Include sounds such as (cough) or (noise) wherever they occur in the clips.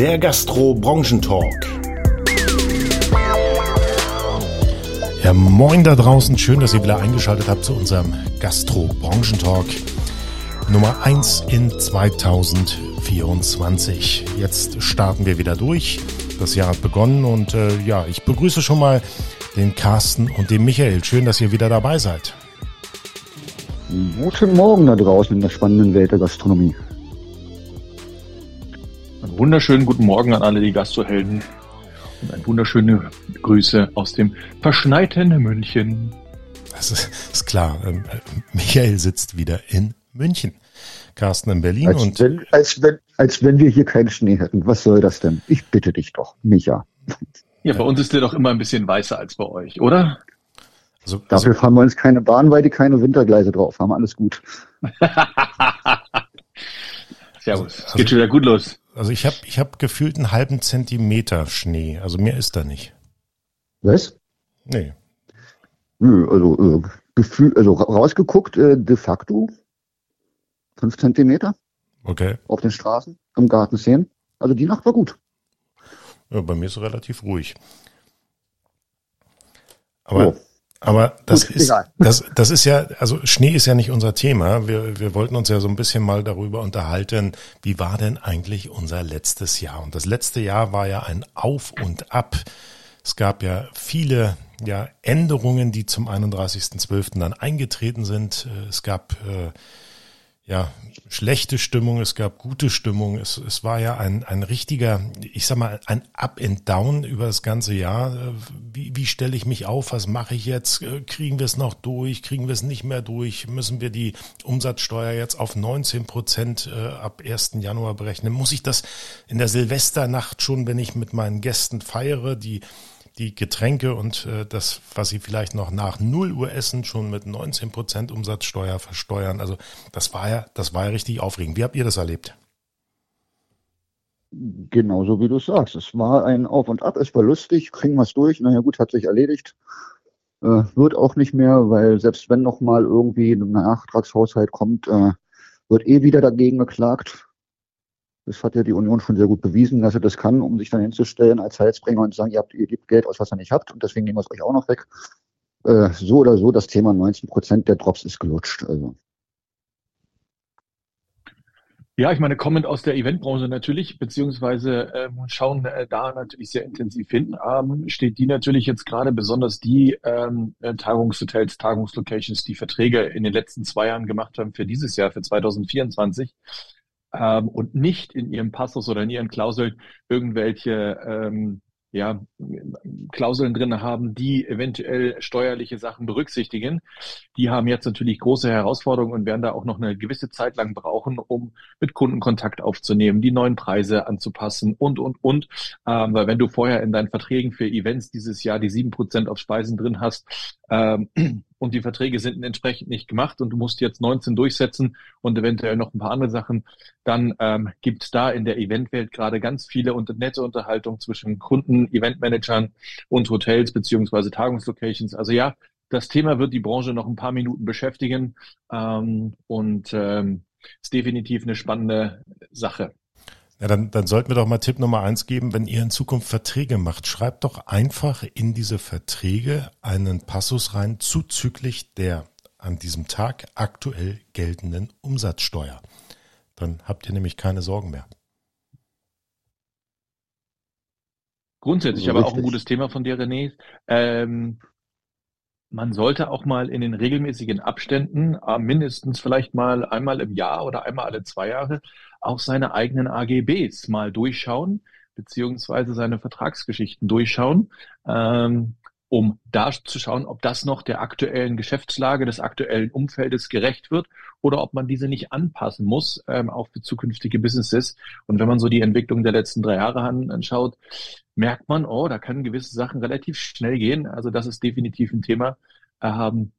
der Gastro-Branchentalk. Ja, moin da draußen. Schön, dass ihr wieder eingeschaltet habt zu unserem Gastro-Branchentalk Nummer 1 in 2024. Jetzt starten wir wieder durch. Das Jahr hat begonnen und äh, ja, ich begrüße schon mal den Carsten und den Michael. Schön, dass ihr wieder dabei seid. Guten Morgen da draußen in der spannenden Welt der Gastronomie. Wunderschönen guten Morgen an alle die Gastrohelden und eine wunderschöne Grüße aus dem verschneiten München. Das ist, ist klar. Ähm, Michael sitzt wieder in München. Carsten in Berlin als und. Wenn, als, wenn, als wenn wir hier keinen Schnee hätten. Was soll das denn? Ich bitte dich doch, Micha. Ja, bei uns ist der doch immer ein bisschen weißer als bei euch, oder? Also, also Dafür fahren wir uns keine Bahn, weil die keine Wintergleise drauf haben. Alles gut. (laughs) Servus. Also, geht schon wieder gut los. Also ich habe ich hab gefühlt einen halben Zentimeter Schnee. Also mehr ist da nicht. Was? Nee. Nö, also äh, Gefühl, also rausgeguckt, äh, de facto fünf Zentimeter. Okay. Auf den Straßen, im Garten sehen. Also die Nacht war gut. Ja, bei mir ist es relativ ruhig. Aber oh. Aber das Gut, ist, (laughs) das, das ist ja, also Schnee ist ja nicht unser Thema. Wir, wir wollten uns ja so ein bisschen mal darüber unterhalten, wie war denn eigentlich unser letztes Jahr? Und das letzte Jahr war ja ein Auf und Ab. Es gab ja viele ja, Änderungen, die zum 31.12. dann eingetreten sind. Es gab äh, ja, schlechte Stimmung, es gab gute Stimmung. Es, es war ja ein, ein richtiger, ich sag mal, ein Up and Down über das ganze Jahr. Wie, wie stelle ich mich auf? Was mache ich jetzt? Kriegen wir es noch durch? Kriegen wir es nicht mehr durch? Müssen wir die Umsatzsteuer jetzt auf 19 Prozent äh, ab 1. Januar berechnen? Muss ich das in der Silvesternacht schon, wenn ich mit meinen Gästen feiere, die die Getränke und äh, das, was sie vielleicht noch nach 0 Uhr essen, schon mit 19 Prozent Umsatzsteuer versteuern. Also das war ja, das war ja richtig aufregend. Wie habt ihr das erlebt? Genauso wie du sagst. Es war ein Auf und Ab, es war lustig, kriegen wir es durch. Naja gut, hat sich erledigt. Äh, wird auch nicht mehr, weil selbst wenn noch mal irgendwie ein Nachtragshaushalt kommt, äh, wird eh wieder dagegen geklagt. Das hat ja die Union schon sehr gut bewiesen, dass er das kann, um sich dann hinzustellen als Heilsbringer und zu sagen, ihr, habt, ihr gebt Geld aus, was ihr nicht habt und deswegen nehmen wir es euch auch noch weg. Äh, so oder so, das Thema 19 Prozent der Drops ist gelutscht. Also. Ja, ich meine, kommend aus der Eventbranche natürlich, beziehungsweise äh, schauen äh, da natürlich sehr intensiv hin, ähm, steht die natürlich jetzt gerade besonders die ähm, äh, Tagungshotels, Tagungslocations, die Verträge in den letzten zwei Jahren gemacht haben für dieses Jahr, für 2024 ähm, und nicht in ihrem Passus oder in ihren Klauseln irgendwelche ähm, ja, Klauseln drin haben, die eventuell steuerliche Sachen berücksichtigen. Die haben jetzt natürlich große Herausforderungen und werden da auch noch eine gewisse Zeit lang brauchen, um mit Kunden Kontakt aufzunehmen, die neuen Preise anzupassen und, und, und. Ähm, weil wenn du vorher in deinen Verträgen für Events dieses Jahr die sieben Prozent auf Speisen drin hast, ähm, und die Verträge sind entsprechend nicht gemacht und du musst jetzt 19 durchsetzen und eventuell noch ein paar andere Sachen, dann ähm, gibt da in der Eventwelt gerade ganz viele und nette Unterhaltung zwischen Kunden, Eventmanagern und Hotels beziehungsweise Tagungslocations. Also ja, das Thema wird die Branche noch ein paar Minuten beschäftigen ähm, und ähm, ist definitiv eine spannende Sache. Ja, dann, dann sollten wir doch mal Tipp Nummer eins geben, wenn ihr in Zukunft Verträge macht, schreibt doch einfach in diese Verträge einen Passus rein zuzüglich der an diesem Tag aktuell geltenden Umsatzsteuer. Dann habt ihr nämlich keine Sorgen mehr. Grundsätzlich aber auch ein gutes Thema von dir, René. Ähm, man sollte auch mal in den regelmäßigen Abständen, äh, mindestens vielleicht mal einmal im Jahr oder einmal alle zwei Jahre, auch seine eigenen AGBs mal durchschauen, beziehungsweise seine Vertragsgeschichten durchschauen, ähm, um da zu schauen, ob das noch der aktuellen Geschäftslage, des aktuellen Umfeldes gerecht wird oder ob man diese nicht anpassen muss, ähm, auch für zukünftige Businesses. Und wenn man so die Entwicklung der letzten drei Jahre anschaut, merkt man, oh, da können gewisse Sachen relativ schnell gehen. Also das ist definitiv ein Thema, ähm,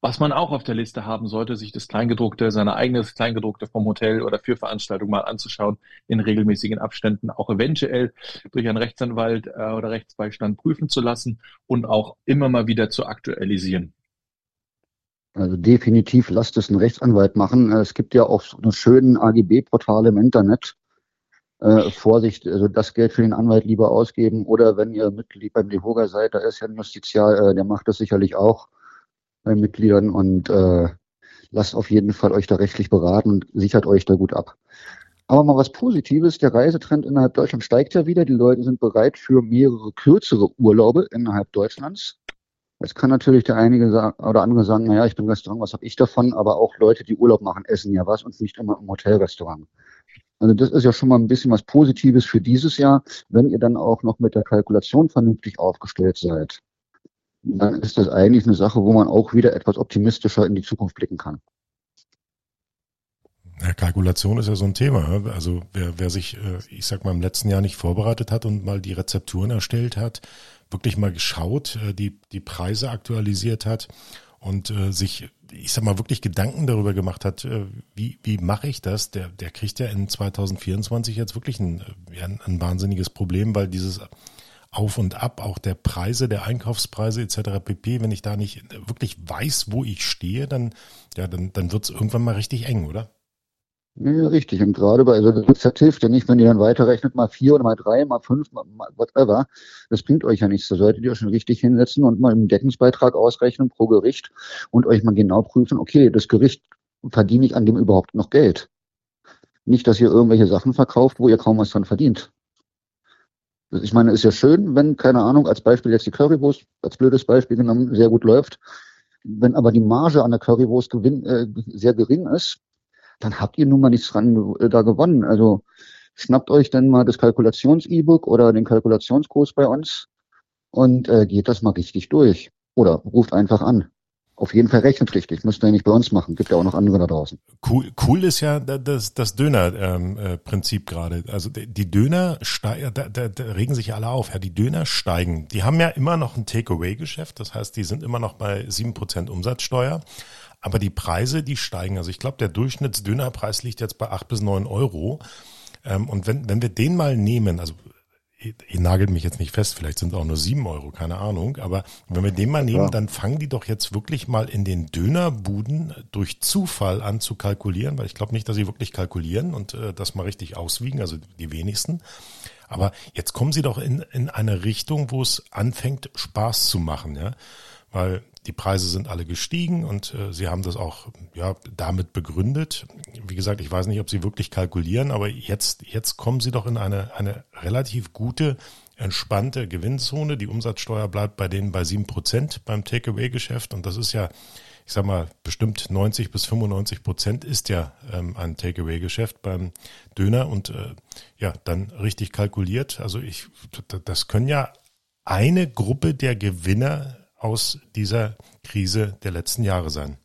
was man auch auf der Liste haben sollte, sich das Kleingedruckte, seine eigenes Kleingedruckte vom Hotel oder für Veranstaltungen mal anzuschauen, in regelmäßigen Abständen auch eventuell durch einen Rechtsanwalt äh, oder Rechtsbeistand prüfen zu lassen und auch immer mal wieder zu aktualisieren. Also definitiv lasst es ein Rechtsanwalt machen. Es gibt ja auch so eine schönen AGB-Portale im Internet. äh, Vorsicht, also das Geld für den Anwalt lieber ausgeben oder wenn ihr Mitglied beim Devoga seid, da ist ja ein Justizial, äh, der macht das sicherlich auch bei Mitgliedern und äh, lasst auf jeden Fall euch da rechtlich beraten und sichert euch da gut ab. Aber mal was Positives, der Reisetrend innerhalb Deutschlands steigt ja wieder. Die Leute sind bereit für mehrere kürzere Urlaube innerhalb Deutschlands. Jetzt kann natürlich der einige oder andere sagen, naja, ich bin Restaurant, was habe ich davon? Aber auch Leute, die Urlaub machen, essen ja was und nicht immer im Hotelrestaurant. Also das ist ja schon mal ein bisschen was Positives für dieses Jahr, wenn ihr dann auch noch mit der Kalkulation vernünftig aufgestellt seid. Dann ist das eigentlich eine Sache, wo man auch wieder etwas optimistischer in die Zukunft blicken kann. Ja, Kalkulation ist ja so ein Thema. Also wer, wer sich, äh, ich sag mal, im letzten Jahr nicht vorbereitet hat und mal die Rezepturen erstellt hat, wirklich mal geschaut, äh, die, die Preise aktualisiert hat und äh, sich, ich sag mal, wirklich Gedanken darüber gemacht hat, wie, wie mache ich das, der, der kriegt ja in 2024 jetzt wirklich ein, ja, ein wahnsinniges Problem, weil dieses Auf und Ab auch der Preise, der Einkaufspreise etc. pp, wenn ich da nicht wirklich weiß, wo ich stehe, dann, ja, dann, dann wird's irgendwann mal richtig eng, oder? Ja, richtig. Und gerade bei, also das hilft ja nicht, wenn ihr dann weiterrechnet, mal vier oder mal drei, mal fünf, mal, mal whatever. Das bringt euch ja nichts. Da solltet ihr schon richtig hinsetzen und mal einen Deckungsbeitrag ausrechnen pro Gericht und euch mal genau prüfen, okay, das Gericht verdiene ich an dem überhaupt noch Geld. Nicht, dass ihr irgendwelche Sachen verkauft, wo ihr kaum was dran verdient. Ich meine, ist ja schön, wenn, keine Ahnung, als Beispiel jetzt die Currywurst, als blödes Beispiel genommen, sehr gut läuft. Wenn aber die Marge an der Currywurst gewinn, äh, sehr gering ist, dann habt ihr nun mal nichts dran äh, da gewonnen. Also schnappt euch dann mal das Kalkulations-E-Book oder den Kalkulationskurs bei uns und äh, geht das mal richtig durch. Oder ruft einfach an. Auf jeden Fall rechenpflichtig, müsst ihr nicht bei uns machen. Gibt ja auch noch andere da draußen. Cool, cool ist ja das, das Döner-Prinzip ähm, äh, gerade. Also die Döner steigen, da, da, da regen sich alle auf. Ja, die Döner steigen. Die haben ja immer noch ein Takeaway-Geschäft. Das heißt, die sind immer noch bei sieben Prozent Umsatzsteuer. Aber die Preise, die steigen. Also ich glaube, der Durchschnittsdönerpreis liegt jetzt bei acht bis neun Euro. Ähm, und wenn, wenn wir den mal nehmen, also ihr, nagelt mich jetzt nicht fest, vielleicht sind es auch nur sieben Euro, keine Ahnung. Aber wenn wir den mal nehmen, ja. dann fangen die doch jetzt wirklich mal in den Dönerbuden durch Zufall an zu kalkulieren, weil ich glaube nicht, dass sie wirklich kalkulieren und äh, das mal richtig auswiegen, also die wenigsten. Aber jetzt kommen sie doch in, in eine Richtung, wo es anfängt, Spaß zu machen, ja. Weil die Preise sind alle gestiegen und äh, sie haben das auch ja damit begründet. Wie gesagt, ich weiß nicht, ob sie wirklich kalkulieren, aber jetzt jetzt kommen sie doch in eine eine relativ gute entspannte Gewinnzone. Die Umsatzsteuer bleibt bei denen bei sieben Prozent beim Takeaway-Geschäft und das ist ja ich sag mal, bestimmt 90 bis 95 Prozent ist ja ähm, ein Takeaway-Geschäft beim Döner und äh, ja, dann richtig kalkuliert. Also ich, das können ja eine Gruppe der Gewinner aus dieser Krise der letzten Jahre sein.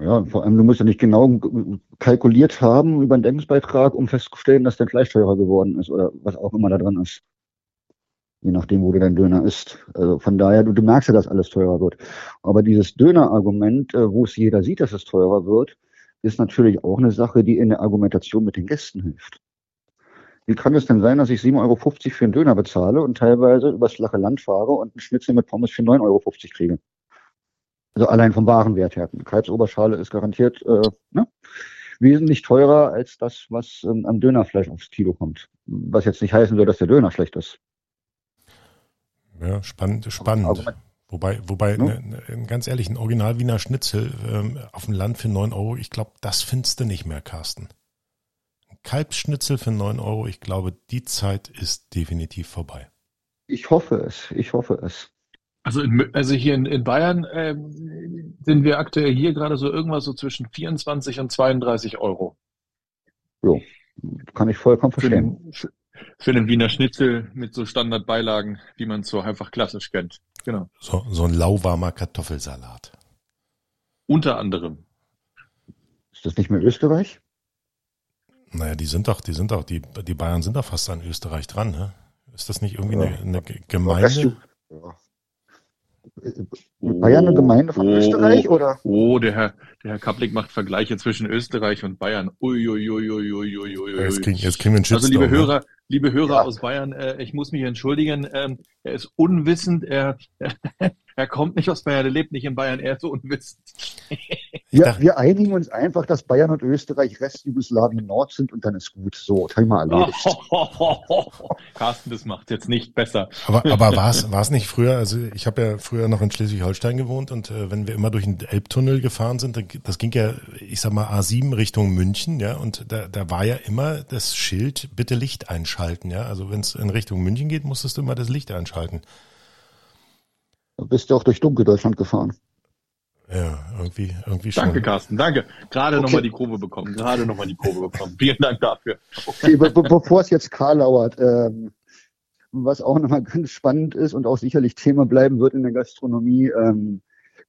Ja, vor allem, du musst ja nicht genau kalkuliert haben über einen Deckungsbeitrag, um festzustellen, dass dein Fleisch teurer geworden ist oder was auch immer da dran ist. Je nachdem, wo du dein Döner isst. Also von daher, du, du merkst ja, dass alles teurer wird. Aber dieses Döner-Argument, äh, wo es jeder sieht, dass es teurer wird, ist natürlich auch eine Sache, die in der Argumentation mit den Gästen hilft. Wie kann es denn sein, dass ich 7,50 Euro für einen Döner bezahle und teilweise übers flache Land fahre und einen Schnitzel mit Pommes für 9,50 Euro kriege? Also allein vom Warenwert her. Eine Kalbsoberschale ist garantiert äh, ne? wesentlich teurer als das, was ähm, am Dönerfleisch aufs Kilo kommt. Was jetzt nicht heißen soll, dass der Döner schlecht ist. Ja, spannend, spannend. Wobei, wobei, ja. ne, ne, ganz ehrlich, ein Original Wiener Schnitzel ähm, auf dem Land für 9 Euro, ich glaube, das findest du nicht mehr, Carsten. Kalbsschnitzel für 9 Euro, ich glaube, die Zeit ist definitiv vorbei. Ich hoffe es, ich hoffe es. Also, in, also hier in, in Bayern äh, sind wir aktuell hier gerade so irgendwas so zwischen 24 und 32 Euro. Jo, kann ich vollkommen verstehen. Für den, für den Wiener Schnitzel mit so Standardbeilagen, wie man es so einfach klassisch kennt. Genau. So, so ein lauwarmer Kartoffelsalat. Unter anderem. Ist das nicht mehr Österreich? Naja, die sind doch, die sind doch, die, die Bayern sind doch fast an Österreich dran, ne? Ist das nicht irgendwie ja. eine, eine Gemeinde? Ja. Bayern eine Gemeinde von oh, Österreich oder? Oh, der Herr, der Herr Kapplik macht Vergleiche zwischen Österreich und Bayern. Uiuiuiuiui. Jetzt kriegen, jetzt kriegen wir einen Also liebe ne? Hörer, liebe Hörer ja. aus Bayern, äh, ich muss mich entschuldigen. Ähm, er ist unwissend, er, (laughs) er kommt nicht aus Bayern, er lebt nicht in Bayern, er ist so unwissend. (laughs) Ja, wir einigen uns einfach, dass Bayern und Österreich Rest Jugoslawien Nord sind und dann ist gut. So, Thema erledigt. (laughs) Carsten, das macht jetzt nicht besser. Aber, aber war es war es nicht früher, also ich habe ja früher noch in Schleswig-Holstein gewohnt und äh, wenn wir immer durch den Elbtunnel gefahren sind, das ging ja, ich sag mal, A7 Richtung München, ja, und da, da war ja immer das Schild, bitte Licht einschalten, ja. Also wenn es in Richtung München geht, musstest du immer das Licht einschalten. Du bist ja auch durch Dunkeldeutschland gefahren. Ja, irgendwie, irgendwie schon. Danke, Carsten, danke. Gerade okay. nochmal die Kurve bekommen, gerade nochmal die Kurve bekommen. Vielen Dank dafür. Okay, be bevor es jetzt Karl lauert, ähm, was auch nochmal ganz spannend ist und auch sicherlich Thema bleiben wird in der Gastronomie, ähm,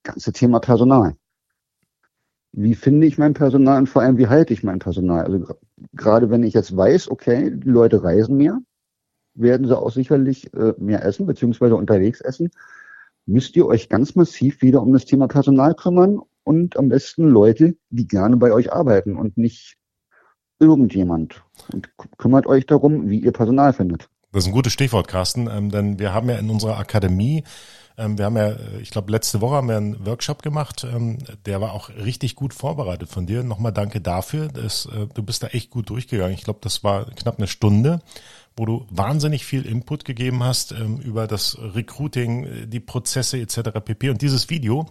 ganze Thema Personal. Wie finde ich mein Personal und vor allem, wie halte ich mein Personal? Also gerade wenn ich jetzt weiß, okay, die Leute reisen mehr, werden sie auch sicherlich äh, mehr essen, beziehungsweise unterwegs essen müsst ihr euch ganz massiv wieder um das Thema Personal kümmern und am besten Leute, die gerne bei euch arbeiten und nicht irgendjemand. Und kümmert euch darum, wie ihr Personal findet. Das ist ein gutes Stichwort, Carsten, ähm, denn wir haben ja in unserer Akademie, ähm, wir haben ja, ich glaube, letzte Woche haben wir einen Workshop gemacht, ähm, der war auch richtig gut vorbereitet von dir. Nochmal danke dafür. Das, äh, du bist da echt gut durchgegangen. Ich glaube, das war knapp eine Stunde wo du wahnsinnig viel Input gegeben hast ähm, über das Recruiting, äh, die Prozesse etc. pp. Und dieses Video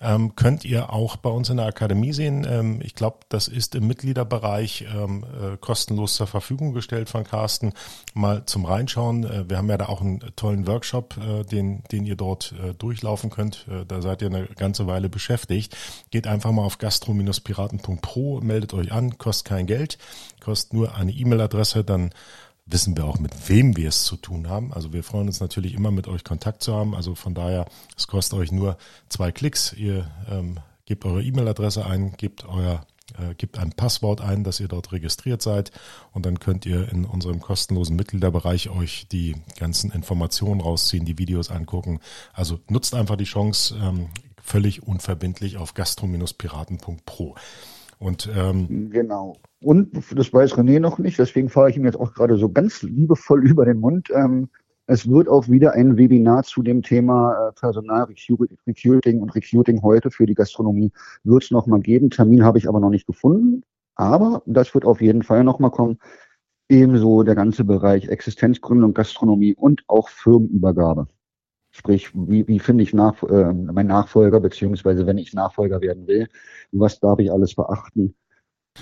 ähm, könnt ihr auch bei uns in der Akademie sehen. Ähm, ich glaube, das ist im Mitgliederbereich ähm, äh, kostenlos zur Verfügung gestellt von Carsten. Mal zum Reinschauen. Äh, wir haben ja da auch einen tollen Workshop, äh, den, den ihr dort äh, durchlaufen könnt. Äh, da seid ihr eine ganze Weile beschäftigt. Geht einfach mal auf gastro-piraten.pro, meldet euch an, kostet kein Geld, kostet nur eine E-Mail-Adresse, dann wissen wir auch, mit wem wir es zu tun haben. Also wir freuen uns natürlich immer, mit euch Kontakt zu haben. Also von daher, es kostet euch nur zwei Klicks. Ihr ähm, gebt eure E-Mail-Adresse ein, gebt euer äh, gebt ein Passwort ein, dass ihr dort registriert seid und dann könnt ihr in unserem kostenlosen Mitgliederbereich euch die ganzen Informationen rausziehen, die Videos angucken. Also nutzt einfach die Chance, ähm, völlig unverbindlich auf gastro-piraten.pro. Und ähm, genau. Und das weiß René noch nicht, deswegen fahre ich ihm jetzt auch gerade so ganz liebevoll (laughs) über den Mund. Ähm, es wird auch wieder ein Webinar zu dem Thema äh, Personal Recruiting und Recruiting heute für die Gastronomie wird es nochmal geben. Termin habe ich aber noch nicht gefunden, aber das wird auf jeden Fall nochmal kommen. Ebenso der ganze Bereich Existenzgründung, Gastronomie und auch Firmenübergabe. Sprich, wie, wie finde ich nach, äh, mein Nachfolger, beziehungsweise wenn ich Nachfolger werden will, was darf ich alles beachten?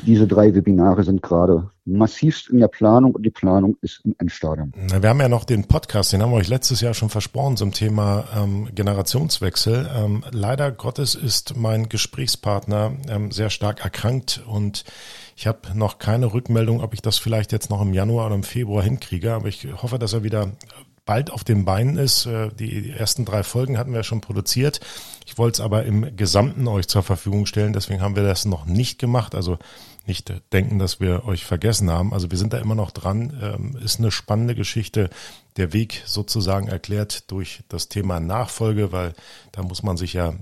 Diese drei Webinare sind gerade massivst in der Planung und die Planung ist im Endstadium. Wir haben ja noch den Podcast, den haben wir euch letztes Jahr schon versprochen zum Thema ähm, Generationswechsel. Ähm, leider Gottes ist mein Gesprächspartner ähm, sehr stark erkrankt und ich habe noch keine Rückmeldung, ob ich das vielleicht jetzt noch im Januar oder im Februar hinkriege, aber ich hoffe, dass er wieder bald auf den Beinen ist. Äh, die ersten drei Folgen hatten wir schon produziert. Ich wollte es aber im Gesamten euch zur Verfügung stellen, deswegen haben wir das noch nicht gemacht. Also nicht denken, dass wir euch vergessen haben. Also wir sind da immer noch dran. Ähm, ist eine spannende Geschichte. Der Weg sozusagen erklärt durch das Thema Nachfolge, weil da muss man sich ja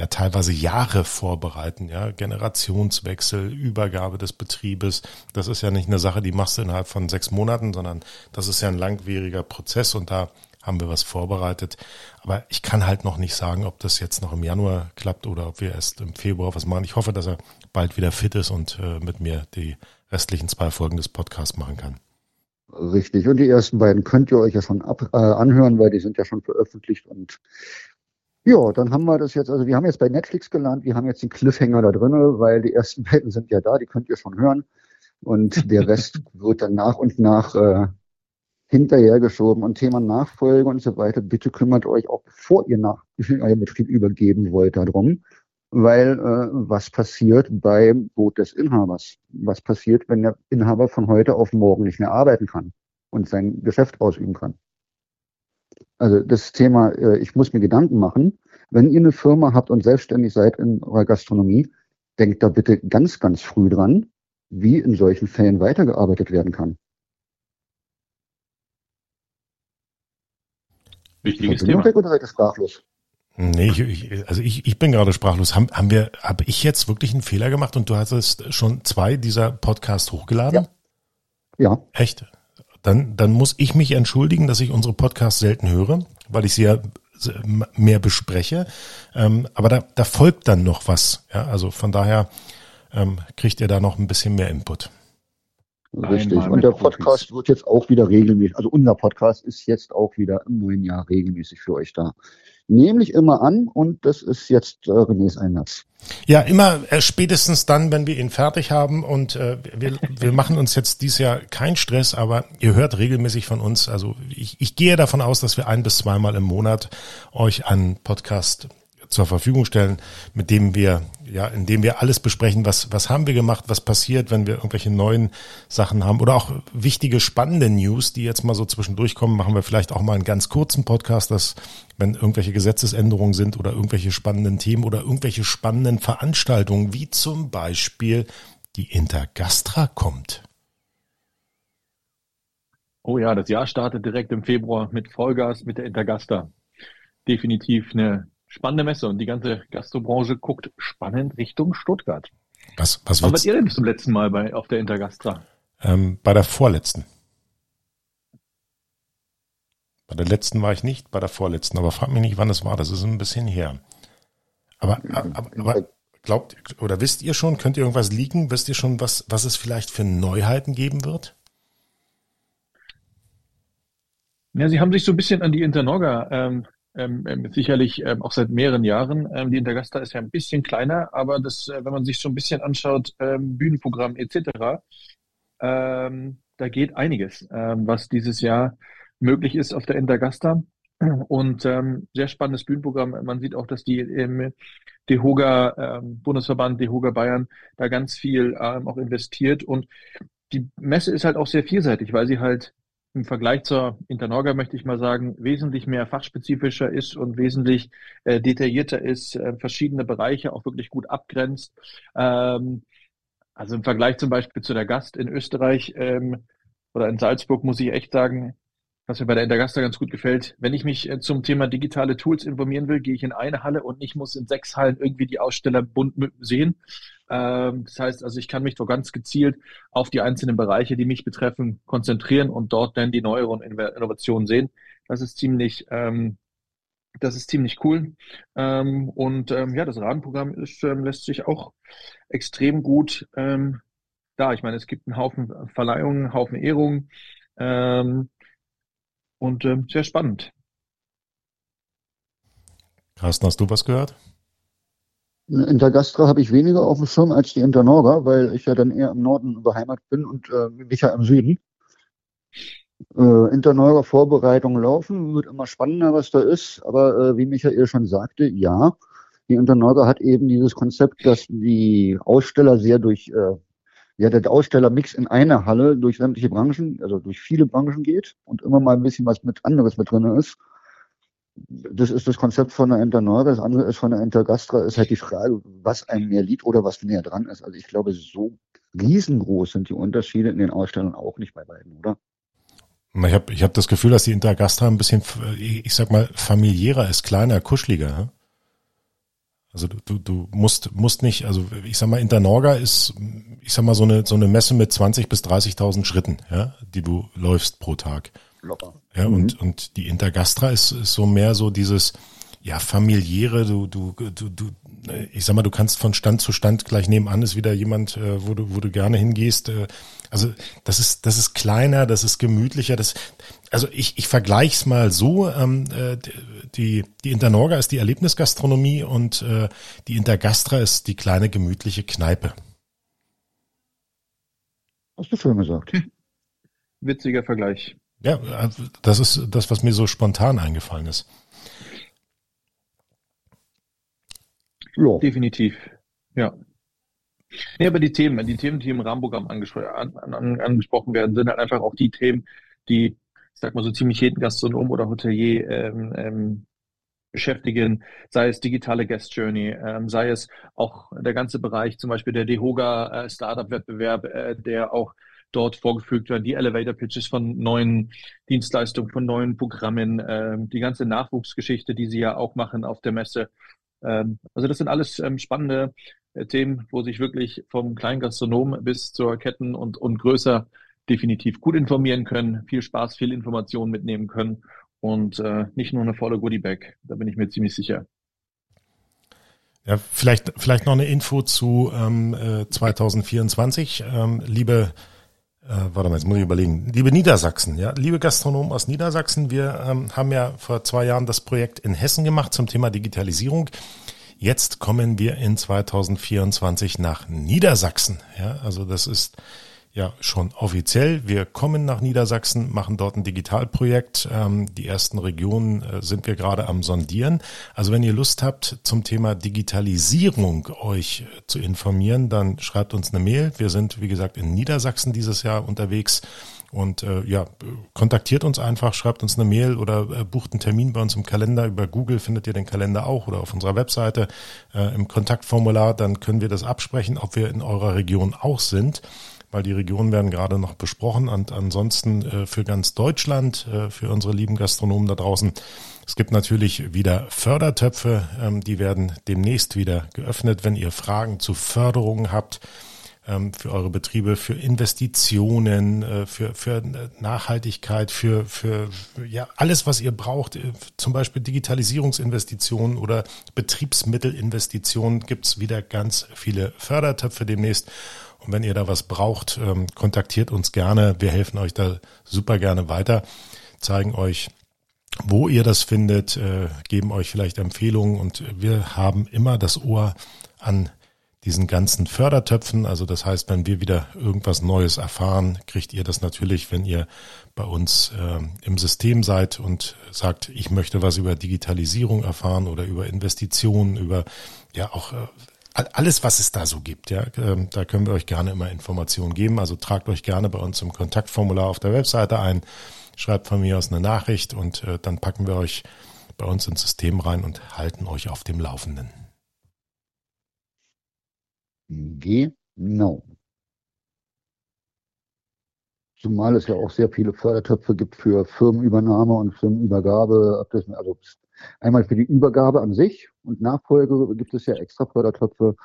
ja teilweise Jahre vorbereiten, ja, Generationswechsel, Übergabe des Betriebes. Das ist ja nicht eine Sache, die machst du innerhalb von sechs Monaten, sondern das ist ja ein langwieriger Prozess und da haben wir was vorbereitet. Aber ich kann halt noch nicht sagen, ob das jetzt noch im Januar klappt oder ob wir erst im Februar was machen. Ich hoffe, dass er bald wieder fit ist und äh, mit mir die restlichen zwei Folgen des Podcasts machen kann. Richtig. Und die ersten beiden könnt ihr euch ja schon ab, äh, anhören, weil die sind ja schon veröffentlicht und ja, dann haben wir das jetzt, also wir haben jetzt bei Netflix gelernt, wir haben jetzt den Cliffhanger da drin, weil die ersten (laughs) beiden sind ja da, die könnt ihr schon hören. Und der Rest (laughs) wird dann nach und nach äh, hinterhergeschoben. Und Thema Nachfolge und so weiter, bitte kümmert euch auch, bevor ihr nach (laughs) euren Betrieb übergeben wollt, darum. Weil äh, was passiert beim Boot des Inhabers? Was passiert, wenn der Inhaber von heute auf morgen nicht mehr arbeiten kann und sein Geschäft ausüben kann? Also das Thema, äh, ich muss mir Gedanken machen. Wenn ihr eine Firma habt und selbstständig seid in eurer Gastronomie, denkt da bitte ganz, ganz früh dran, wie in solchen Fällen weitergearbeitet werden kann. Wichtiges Thema. Weg oder seid ihr sprachlos? Nee, ich, ich, also ich, ich bin gerade sprachlos. Haben, haben wir, habe ich jetzt wirklich einen Fehler gemacht und du hast schon zwei dieser Podcasts hochgeladen? Ja. ja. Echt? Dann, dann muss ich mich entschuldigen, dass ich unsere Podcasts selten höre, weil ich sie ja mehr bespreche. Ähm, aber da, da folgt dann noch was. Ja, also von daher ähm, kriegt ihr da noch ein bisschen mehr Input. Richtig. Und der Podcast wird jetzt auch wieder regelmäßig, also unser Podcast ist jetzt auch wieder im neuen Jahr regelmäßig für euch da. Nämlich immer an und das ist jetzt äh, Renés Einsatz. Ja, immer äh, spätestens dann, wenn wir ihn fertig haben und äh, wir, wir machen uns jetzt dieses Jahr keinen Stress, aber ihr hört regelmäßig von uns. Also ich, ich gehe davon aus, dass wir ein bis zweimal im Monat euch einen Podcast zur Verfügung stellen, mit dem wir, ja, in wir alles besprechen, was, was haben wir gemacht, was passiert, wenn wir irgendwelche neuen Sachen haben oder auch wichtige, spannende News, die jetzt mal so zwischendurch kommen, machen wir vielleicht auch mal einen ganz kurzen Podcast, dass, wenn irgendwelche Gesetzesänderungen sind oder irgendwelche spannenden Themen oder irgendwelche spannenden Veranstaltungen, wie zum Beispiel die Intergastra kommt. Oh ja, das Jahr startet direkt im Februar mit Vollgas mit der Intergastra. Definitiv eine spannende Messe und die ganze Gastrobranche guckt spannend Richtung Stuttgart. Was, was Wann wart ihr denn bis zum letzten Mal bei, auf der Intergastra? Ähm, bei der vorletzten. Bei der letzten war ich nicht, bei der vorletzten, aber frag mich nicht, wann es war, das ist ein bisschen her. Aber, aber, aber glaubt oder wisst ihr schon, könnt ihr irgendwas liegen? Wisst ihr schon, was, was es vielleicht für Neuheiten geben wird? Ja, sie haben sich so ein bisschen an die Internorga ähm, ähm, ähm, sicherlich ähm, auch seit mehreren Jahren. Ähm, die Intergasta ist ja ein bisschen kleiner, aber das, äh, wenn man sich so ein bisschen anschaut, ähm, Bühnenprogramm etc., ähm, da geht einiges, ähm, was dieses Jahr möglich ist auf der Intergasta. Und ähm, sehr spannendes Bühnenprogramm. Man sieht auch, dass die ähm, DEHOGA, ähm, Bundesverband DEHOGA Bayern, da ganz viel ähm, auch investiert. Und die Messe ist halt auch sehr vielseitig, weil sie halt im Vergleich zur Internorga möchte ich mal sagen, wesentlich mehr fachspezifischer ist und wesentlich äh, detaillierter ist, äh, verschiedene Bereiche auch wirklich gut abgrenzt. Ähm, also im Vergleich zum Beispiel zu der Gast in Österreich ähm, oder in Salzburg muss ich echt sagen, was mir bei der Intergasta ganz gut gefällt. Wenn ich mich äh, zum Thema digitale Tools informieren will, gehe ich in eine Halle und ich muss in sechs Hallen irgendwie die Aussteller bunt sehen. Ähm, das heißt also, ich kann mich doch ganz gezielt auf die einzelnen Bereiche, die mich betreffen, konzentrieren und dort dann die neueren Innovationen sehen. Das ist ziemlich, ähm, das ist ziemlich cool. Ähm, und ähm, ja, das Rahmenprogramm ist, ähm, lässt sich auch extrem gut ähm, da. Ich meine, es gibt einen Haufen Verleihungen, einen Haufen Ehrungen. Und sehr spannend. Carsten, hast du was gehört? Intergastra habe ich weniger auf dem Schirm als die Internorga, weil ich ja dann eher im Norden beheimatet bin und äh, nicht ja im Süden. Äh, Internorga Vorbereitungen laufen, wird immer spannender, was da ist, aber äh, wie Michael schon sagte, ja, die Internorga hat eben dieses Konzept, dass die Aussteller sehr durch äh, ja, der Ausstellermix in einer Halle durch sämtliche Branchen, also durch viele Branchen geht und immer mal ein bisschen was mit anderes mit drin ist. Das ist das Konzept von der Internor, das andere ist von der Intergastra, ist halt die Frage, was einem mehr liegt oder was näher dran ist. Also ich glaube, so riesengroß sind die Unterschiede in den Ausstellungen auch nicht bei beiden, oder? Ich habe ich hab das Gefühl, dass die Intergastra ein bisschen, ich sag mal, familiärer ist, kleiner, kuscheliger. Also du, du, du musst, musst nicht, also ich sag mal, Internorga ist, ich sag mal, so eine, so eine Messe mit 20 bis 30.000 Schritten, ja, die du läufst pro Tag. Locker. Ja, mhm. und, und die Intergastra ist, ist so mehr so dieses, ja, familiäre, du, du, du, du, ich sag mal, du kannst von Stand zu Stand gleich nebenan ist wieder jemand, äh, wo du, wo du gerne hingehst. Äh, also das ist, das ist kleiner, das ist gemütlicher. Das, also ich, ich vergleiche es mal so. Ähm, äh, die, die Internorga ist die Erlebnisgastronomie und äh, die Intergastra ist die kleine gemütliche Kneipe. Hast du schön gesagt. Hm. Witziger Vergleich. Ja, also das ist das, was mir so spontan eingefallen ist. Ja. Definitiv. Ja. Nee, aber die Themen, die Themen, die im Rahmenprogramm an, an, angesprochen werden, sind halt einfach auch die Themen, die, ich sag mal so ziemlich jeden Gastronom oder Hotelier ähm, ähm, beschäftigen, sei es digitale Guest Journey, ähm, sei es auch der ganze Bereich, zum Beispiel der DEHOGA äh, Startup-Wettbewerb, äh, der auch dort vorgefügt werden, die Elevator Pitches von neuen Dienstleistungen, von neuen Programmen, äh, die ganze Nachwuchsgeschichte, die sie ja auch machen auf der Messe. Ähm, also das sind alles ähm, spannende äh, Themen, wo sich wirklich vom kleinen Gastronom bis zur Ketten- und, und größer definitiv gut informieren können, viel Spaß, viel Information mitnehmen können und äh, nicht nur eine volle Goodie-Bag. Da bin ich mir ziemlich sicher. Ja, vielleicht, vielleicht noch eine Info zu ähm, äh, 2024. Ähm, liebe, äh, warte mal, jetzt muss ich überlegen. Liebe Niedersachsen, ja, liebe Gastronomen aus Niedersachsen, wir ähm, haben ja vor zwei Jahren das Projekt in Hessen gemacht zum Thema Digitalisierung. Jetzt kommen wir in 2024 nach Niedersachsen. Ja, also das ist ja schon offiziell. Wir kommen nach Niedersachsen, machen dort ein Digitalprojekt. Ähm, die ersten Regionen äh, sind wir gerade am sondieren. Also wenn ihr Lust habt, zum Thema Digitalisierung euch äh, zu informieren, dann schreibt uns eine Mail. Wir sind, wie gesagt, in Niedersachsen dieses Jahr unterwegs. Und äh, ja, kontaktiert uns einfach, schreibt uns eine Mail oder äh, bucht einen Termin bei uns im Kalender. Über Google findet ihr den Kalender auch oder auf unserer Webseite äh, im Kontaktformular. Dann können wir das absprechen, ob wir in eurer Region auch sind weil die Regionen werden gerade noch besprochen und ansonsten äh, für ganz Deutschland, äh, für unsere lieben Gastronomen da draußen. Es gibt natürlich wieder Fördertöpfe, ähm, die werden demnächst wieder geöffnet. Wenn ihr Fragen zu Förderungen habt, ähm, für eure Betriebe, für Investitionen, äh, für, für Nachhaltigkeit, für, für ja, alles, was ihr braucht, äh, zum Beispiel Digitalisierungsinvestitionen oder Betriebsmittelinvestitionen, gibt's wieder ganz viele Fördertöpfe demnächst. Und wenn ihr da was braucht, ähm, kontaktiert uns gerne. Wir helfen euch da super gerne weiter, zeigen euch, wo ihr das findet, äh, geben euch vielleicht Empfehlungen und wir haben immer das Ohr an diesen ganzen Fördertöpfen. Also das heißt, wenn wir wieder irgendwas Neues erfahren, kriegt ihr das natürlich, wenn ihr bei uns äh, im System seid und sagt, ich möchte was über Digitalisierung erfahren oder über Investitionen, über ja auch äh, alles, was es da so gibt, ja, ähm, da können wir euch gerne immer Informationen geben. Also tragt euch gerne bei uns im Kontaktformular auf der Webseite ein, schreibt von mir aus eine Nachricht und äh, dann packen wir euch bei uns ins System rein und halten euch auf dem Laufenden. Genau. Zumal es ja auch sehr viele Fördertöpfe gibt für Firmenübernahme und Firmenübergabe. Also einmal für die Übergabe an sich und Nachfolge gibt es ja extra Fördertöpfe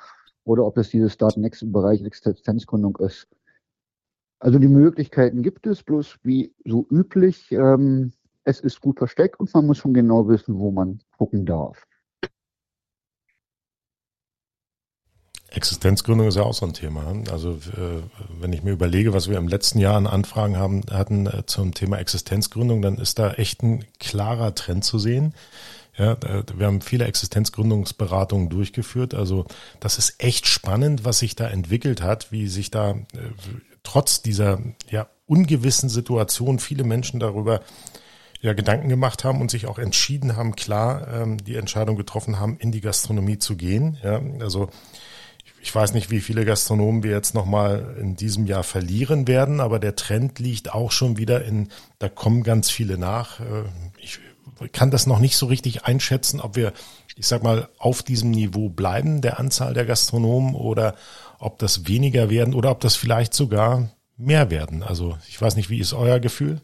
oder ob es dieses Datennext im Bereich Existenzgründung ist. Also die Möglichkeiten gibt es, bloß wie so üblich, ähm, es ist gut versteckt und man muss schon genau wissen, wo man gucken darf. Existenzgründung ist ja auch so ein Thema. Also äh, wenn ich mir überlege, was wir im letzten Jahr an Anfragen haben, hatten äh, zum Thema Existenzgründung, dann ist da echt ein klarer Trend zu sehen. Ja, wir haben viele Existenzgründungsberatungen durchgeführt. Also das ist echt spannend, was sich da entwickelt hat, wie sich da äh, trotz dieser ja ungewissen Situation viele Menschen darüber ja Gedanken gemacht haben und sich auch entschieden haben, klar ähm, die Entscheidung getroffen haben, in die Gastronomie zu gehen. Ja, also ich weiß nicht, wie viele Gastronomen wir jetzt nochmal in diesem Jahr verlieren werden, aber der Trend liegt auch schon wieder in, da kommen ganz viele nach. Äh, ich kann das noch nicht so richtig einschätzen, ob wir, ich sag mal, auf diesem Niveau bleiben, der Anzahl der Gastronomen, oder ob das weniger werden oder ob das vielleicht sogar mehr werden. Also ich weiß nicht, wie ist euer Gefühl?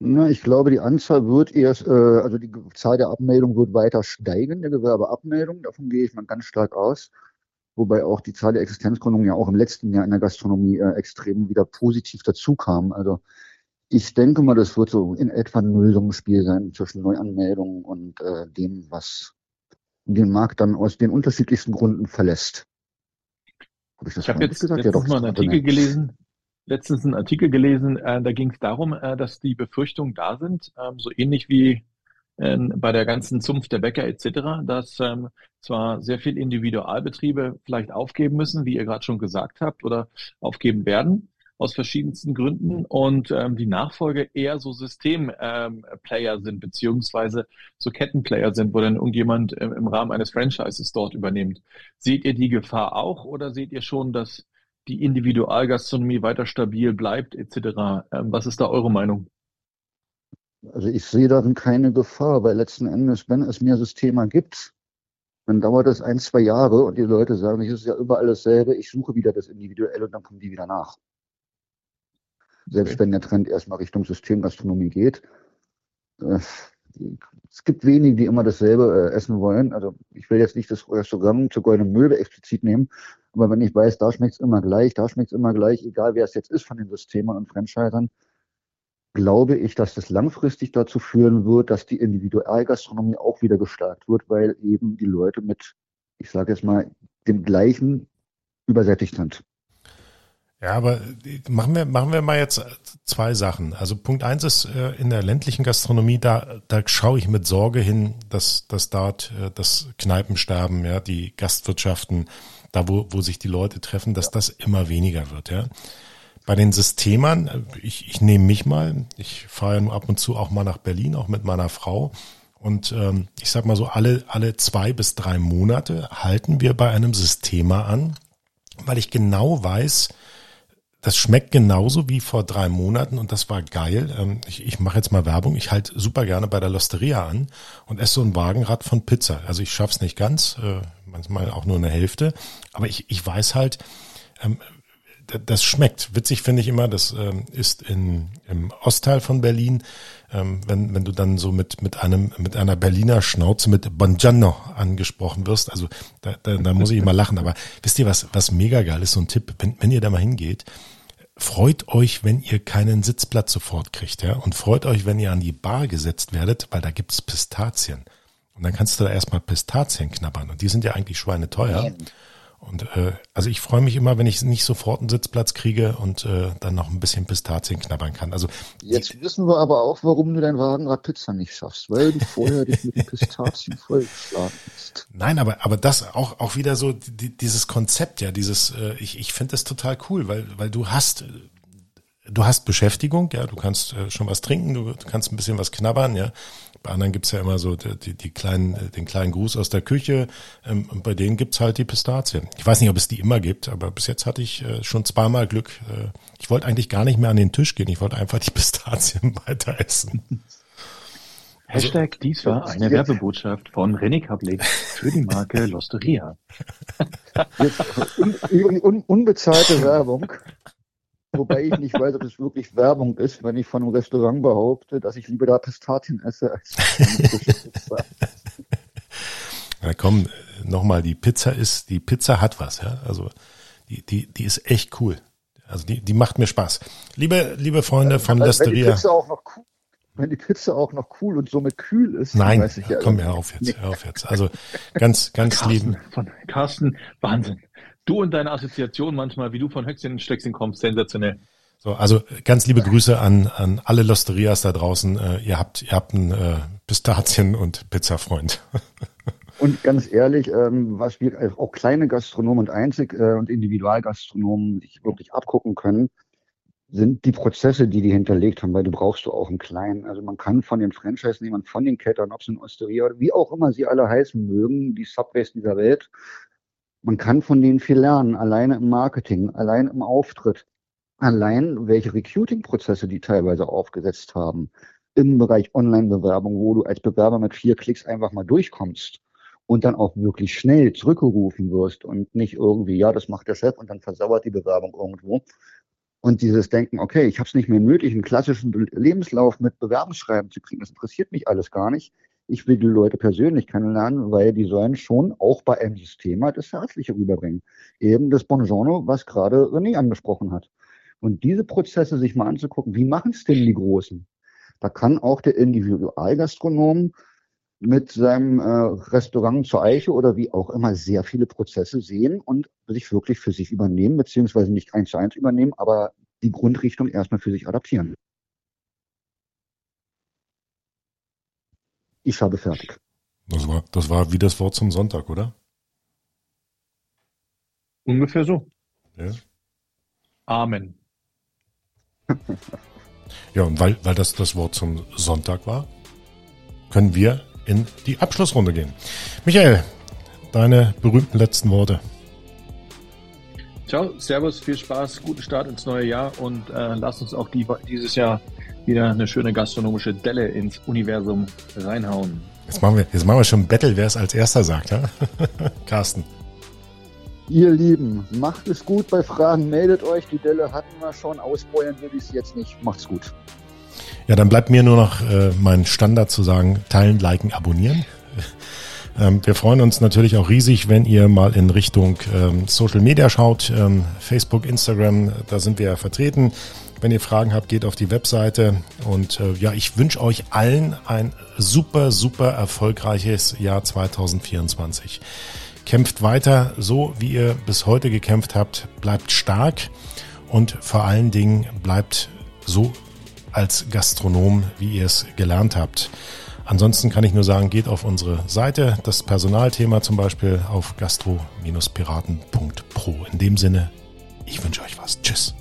Na, ich glaube, die Anzahl wird erst, äh, also die Zahl der Abmeldungen wird weiter steigen, der Gewerbeabmeldung. Davon gehe ich mal ganz stark aus. Wobei auch die Zahl der Existenzgründungen ja auch im letzten Jahr in der Gastronomie äh, extrem wieder positiv dazu kam. Also ich denke mal, das wird so in etwa ein Nullsummenspiel sein zwischen Neuanmeldungen und äh, dem, was den Markt dann aus den unterschiedlichsten Gründen verlässt. Hab ich, ich habe jetzt gesagt? letztens ja, doch, mal einen Artikel gelesen, letztens einen Artikel gelesen, äh, da ging es darum, äh, dass die Befürchtungen da sind, ähm, so ähnlich wie äh, bei der ganzen Zunft der Bäcker etc., dass ähm, zwar sehr viele Individualbetriebe vielleicht aufgeben müssen, wie ihr gerade schon gesagt habt, oder aufgeben werden aus verschiedensten Gründen und ähm, die Nachfolge eher so Systemplayer ähm, sind, beziehungsweise so Kettenplayer sind, wo dann irgendjemand im, im Rahmen eines Franchises dort übernimmt. Seht ihr die Gefahr auch oder seht ihr schon, dass die Individualgastronomie weiter stabil bleibt, etc. Ähm, was ist da eure Meinung? Also ich sehe darin keine Gefahr, weil letzten Endes, wenn es mehr Systeme gibt, dann dauert das ein, zwei Jahre und die Leute sagen, es ist ja überall dasselbe, ich suche wieder das Individuelle und dann kommen die wieder nach. Selbst okay. wenn der Trend erstmal Richtung Systemgastronomie geht. Es gibt wenige, die immer dasselbe äh, essen wollen. Also ich will jetzt nicht das Restaurant zur Goldenen Möwe explizit nehmen, Aber wenn ich weiß, da schmeckt es immer gleich, da schmeckt es immer gleich, egal wer es jetzt ist von den Systemen und Franchisern, glaube ich, dass das langfristig dazu führen wird, dass die Individualgastronomie auch wieder gestärkt wird, weil eben die Leute mit, ich sage jetzt mal, dem gleichen übersättigt sind. Ja, aber machen wir, machen wir mal jetzt zwei Sachen. Also Punkt eins ist, äh, in der ländlichen Gastronomie, da, da schaue ich mit Sorge hin, dass, dass dort äh, das Kneipensterben, ja, die Gastwirtschaften, da wo, wo sich die Leute treffen, dass das immer weniger wird, ja. Bei den Systemern, äh, ich, ich nehme mich mal, ich fahre ja nur ab und zu auch mal nach Berlin, auch mit meiner Frau. Und ähm, ich sag mal so, alle, alle zwei bis drei Monate halten wir bei einem Systemer an, weil ich genau weiß, das schmeckt genauso wie vor drei Monaten und das war geil. Ähm, ich, ich mache jetzt mal Werbung. Ich halte super gerne bei der Losteria an und esse so ein Wagenrad von Pizza. Also ich schaff's nicht ganz, äh, manchmal auch nur eine Hälfte, aber ich, ich weiß halt, ähm, das schmeckt. Witzig finde ich immer, das ähm, ist in, im Ostteil von Berlin, ähm, wenn, wenn du dann so mit, mit einem, mit einer Berliner Schnauze mit Bongiorno angesprochen wirst. Also da, da, da muss ich immer lachen. Aber wisst ihr, was, was mega geil ist, so ein Tipp, wenn, wenn ihr da mal hingeht, freut euch, wenn ihr keinen Sitzplatz sofort kriegt, ja, und freut euch, wenn ihr an die Bar gesetzt werdet, weil da gibt's Pistazien. Und dann kannst du da erstmal Pistazien knabbern. Und die sind ja eigentlich schweineteuer. Ja. Und äh, also ich freue mich immer, wenn ich nicht sofort einen Sitzplatz kriege und äh, dann noch ein bisschen Pistazien knabbern kann. Also jetzt wissen wir aber auch, warum du dein Wagenrad Pizza nicht schaffst, weil du vorher dich mit Pistazien (laughs) vollgeschlagen hast. Nein, aber aber das auch auch wieder so die, dieses Konzept, ja, dieses äh, ich ich finde das total cool, weil weil du hast du hast Beschäftigung, ja, du kannst äh, schon was trinken, du, du kannst ein bisschen was knabbern, ja. Bei anderen gibt's ja immer so die, die kleinen, äh, den kleinen Gruß aus der Küche. Ähm, und bei denen gibt's halt die Pistazien. Ich weiß nicht, ob es die immer gibt, aber bis jetzt hatte ich äh, schon zweimal Glück. Äh, ich wollte eigentlich gar nicht mehr an den Tisch gehen. Ich wollte einfach die (laughs) Pistazien weiter essen. Also, Hashtag dies war eine Werbebotschaft von René Kablik für die Marke (laughs) Losteria. un, un, unbezahlte Werbung. Wobei ich nicht weiß, ob es wirklich Werbung ist, wenn ich von einem Restaurant behaupte, dass ich lieber da Pistazien esse als Pizza. (laughs) Ja, komm, nochmal, die Pizza ist, die Pizza hat was, ja. Also die, die, die ist echt cool. Also die, die macht mir Spaß. Liebe, liebe Freunde von also Wenn die Pizza auch noch cool, wenn die Pizza auch noch cool und somit kühl ist, Nein, weiß ich ja, komm, hör auf jetzt, hör auf jetzt. Also ganz, (laughs) ganz Carsten, lieben. Von Carsten, Wahnsinn. Du und deine Assoziation manchmal, wie du von Höchstchen in Stöckchen kommst, sensationell. So, also ganz liebe Grüße an, an alle Losterias da draußen. Äh, ihr habt, ihr habt einen äh, Pistazien- und Pizzafreund. (laughs) Und ganz ehrlich, ähm, was wir auch kleine Gastronomen und Einzig- äh, und Individualgastronomen sich wirklich abgucken können, sind die Prozesse, die die hinterlegt haben, weil du brauchst du auch im Kleinen. Also man kann von den Franchise-Nehmern, von den Kettern, ob es in Osteria oder wie auch immer sie alle heißen mögen, die Subways dieser Welt, man kann von denen viel lernen, alleine im Marketing, allein im Auftritt, allein welche Recruiting-Prozesse die teilweise aufgesetzt haben im Bereich Online-Bewerbung, wo du als Bewerber mit vier Klicks einfach mal durchkommst und dann auch wirklich schnell zurückgerufen wirst und nicht irgendwie, ja, das macht der Chef und dann versauert die Bewerbung irgendwo. Und dieses Denken, okay, ich habe es nicht mehr nötig, einen klassischen Lebenslauf mit Bewerbungsschreiben zu kriegen, das interessiert mich alles gar nicht ich will die Leute persönlich kennenlernen, weil die sollen schon auch bei einem System halt das Herzliche rüberbringen. Eben das Bongiorno, was gerade René angesprochen hat. Und diese Prozesse sich mal anzugucken, wie machen es denn die Großen? Da kann auch der Individualgastronom mit seinem äh, Restaurant zur Eiche oder wie auch immer sehr viele Prozesse sehen und sich wirklich für sich übernehmen, beziehungsweise nicht eins zu eins übernehmen, aber die Grundrichtung erstmal für sich adaptieren. Ich habe fertig. Das war, das war wie das Wort zum Sonntag, oder? Ungefähr so. Ja. Amen. (laughs) ja, und weil, weil das das Wort zum Sonntag war, können wir in die Abschlussrunde gehen. Michael, deine berühmten letzten Worte. Ciao, Servus, viel Spaß, guten Start ins neue Jahr und äh, lass uns auch die, dieses Jahr wieder eine schöne gastronomische Delle ins Universum reinhauen. Jetzt machen wir, jetzt machen wir schon Battle, wer es als erster sagt, ja? (laughs) Carsten. Ihr Lieben, macht es gut bei Fragen, meldet euch. Die Delle hatten wir schon, ausbeuern will ich es jetzt nicht. Macht's gut. Ja, dann bleibt mir nur noch äh, mein Standard zu sagen, teilen, liken, abonnieren. (laughs) Ähm, wir freuen uns natürlich auch riesig, wenn ihr mal in Richtung ähm, Social Media schaut. Ähm, Facebook, Instagram, da sind wir ja vertreten. Wenn ihr Fragen habt, geht auf die Webseite. Und äh, ja, ich wünsche euch allen ein super, super erfolgreiches Jahr 2024. Kämpft weiter so, wie ihr bis heute gekämpft habt. Bleibt stark und vor allen Dingen bleibt so als Gastronom, wie ihr es gelernt habt. Ansonsten kann ich nur sagen, geht auf unsere Seite, das Personalthema zum Beispiel auf gastro-piraten.pro. In dem Sinne, ich wünsche euch was. Tschüss.